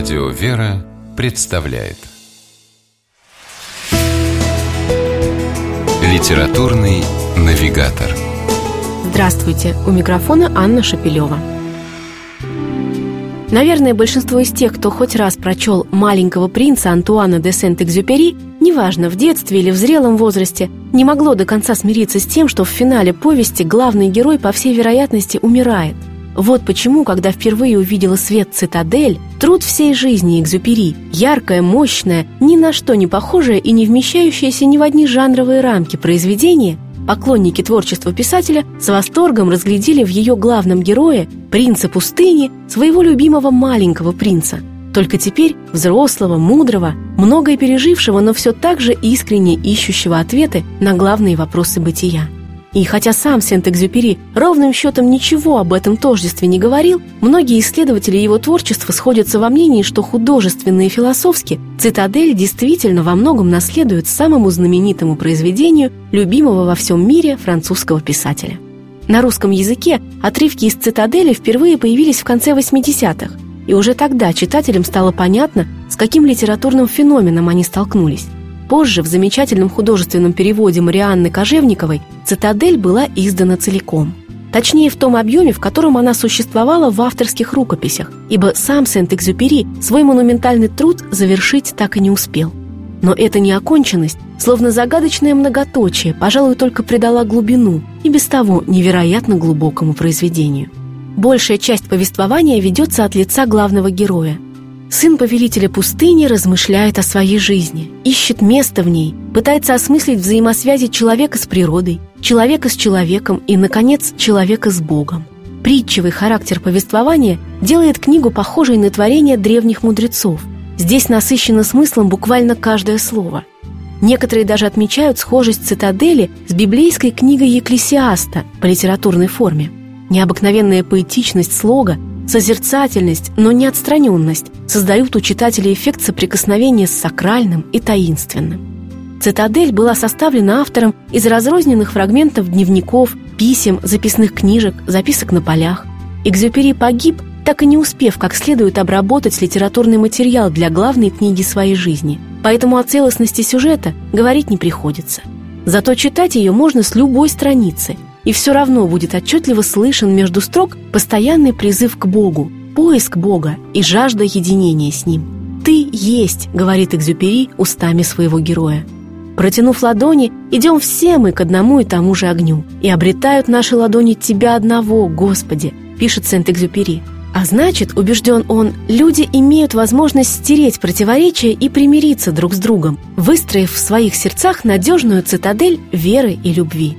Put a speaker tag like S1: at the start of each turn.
S1: Радио «Вера» представляет Литературный навигатор
S2: Здравствуйте! У микрофона Анна Шапилева. Наверное, большинство из тех, кто хоть раз прочел «Маленького принца» Антуана де Сент-Экзюпери, неважно, в детстве или в зрелом возрасте, не могло до конца смириться с тем, что в финале повести главный герой, по всей вероятности, умирает. Вот почему, когда впервые увидела свет «Цитадель», труд всей жизни Экзюпери, яркое, мощное, ни на что не похожее и не вмещающееся ни в одни жанровые рамки произведение – Поклонники творчества писателя с восторгом разглядели в ее главном герое, принца пустыни, своего любимого маленького принца. Только теперь взрослого, мудрого, многое пережившего, но все так же искренне ищущего ответы на главные вопросы бытия. И хотя сам Сент-Экзюпери ровным счетом ничего об этом тождестве не говорил, многие исследователи его творчества сходятся во мнении, что художественно и философски «Цитадель» действительно во многом наследует самому знаменитому произведению любимого во всем мире французского писателя. На русском языке отрывки из «Цитадели» впервые появились в конце 80-х, и уже тогда читателям стало понятно, с каким литературным феноменом они столкнулись. Позже в замечательном художественном переводе Марианны Кожевниковой «Цитадель» была издана целиком. Точнее, в том объеме, в котором она существовала в авторских рукописях, ибо сам Сент-Экзюпери свой монументальный труд завершить так и не успел. Но эта неоконченность, словно загадочное многоточие, пожалуй, только придала глубину и без того невероятно глубокому произведению. Большая часть повествования ведется от лица главного героя – Сын повелителя пустыни размышляет о своей жизни, ищет место в ней, пытается осмыслить взаимосвязи человека с природой, человека с человеком и, наконец, человека с Богом. Притчевый характер повествования делает книгу похожей на творение древних мудрецов. Здесь насыщено смыслом буквально каждое слово. Некоторые даже отмечают схожесть цитадели с библейской книгой Екклесиаста по литературной форме. Необыкновенная поэтичность слога Созерцательность, но не отстраненность создают у читателя эффект соприкосновения с сакральным и таинственным. «Цитадель» была составлена автором из разрозненных фрагментов дневников, писем, записных книжек, записок на полях. Экзюпери погиб, так и не успев как следует обработать литературный материал для главной книги своей жизни. Поэтому о целостности сюжета говорить не приходится. Зато читать ее можно с любой страницы – и все равно будет отчетливо слышен между строк постоянный призыв к Богу, поиск Бога и жажда единения с Ним. «Ты есть», — говорит Экзюпери устами своего героя. Протянув ладони, идем все мы к одному и тому же огню. И обретают наши ладони Тебя одного, Господи, пишет Сент-Экзюпери. А значит, убежден он, люди имеют возможность стереть противоречия и примириться друг с другом, выстроив в своих сердцах надежную цитадель веры и любви.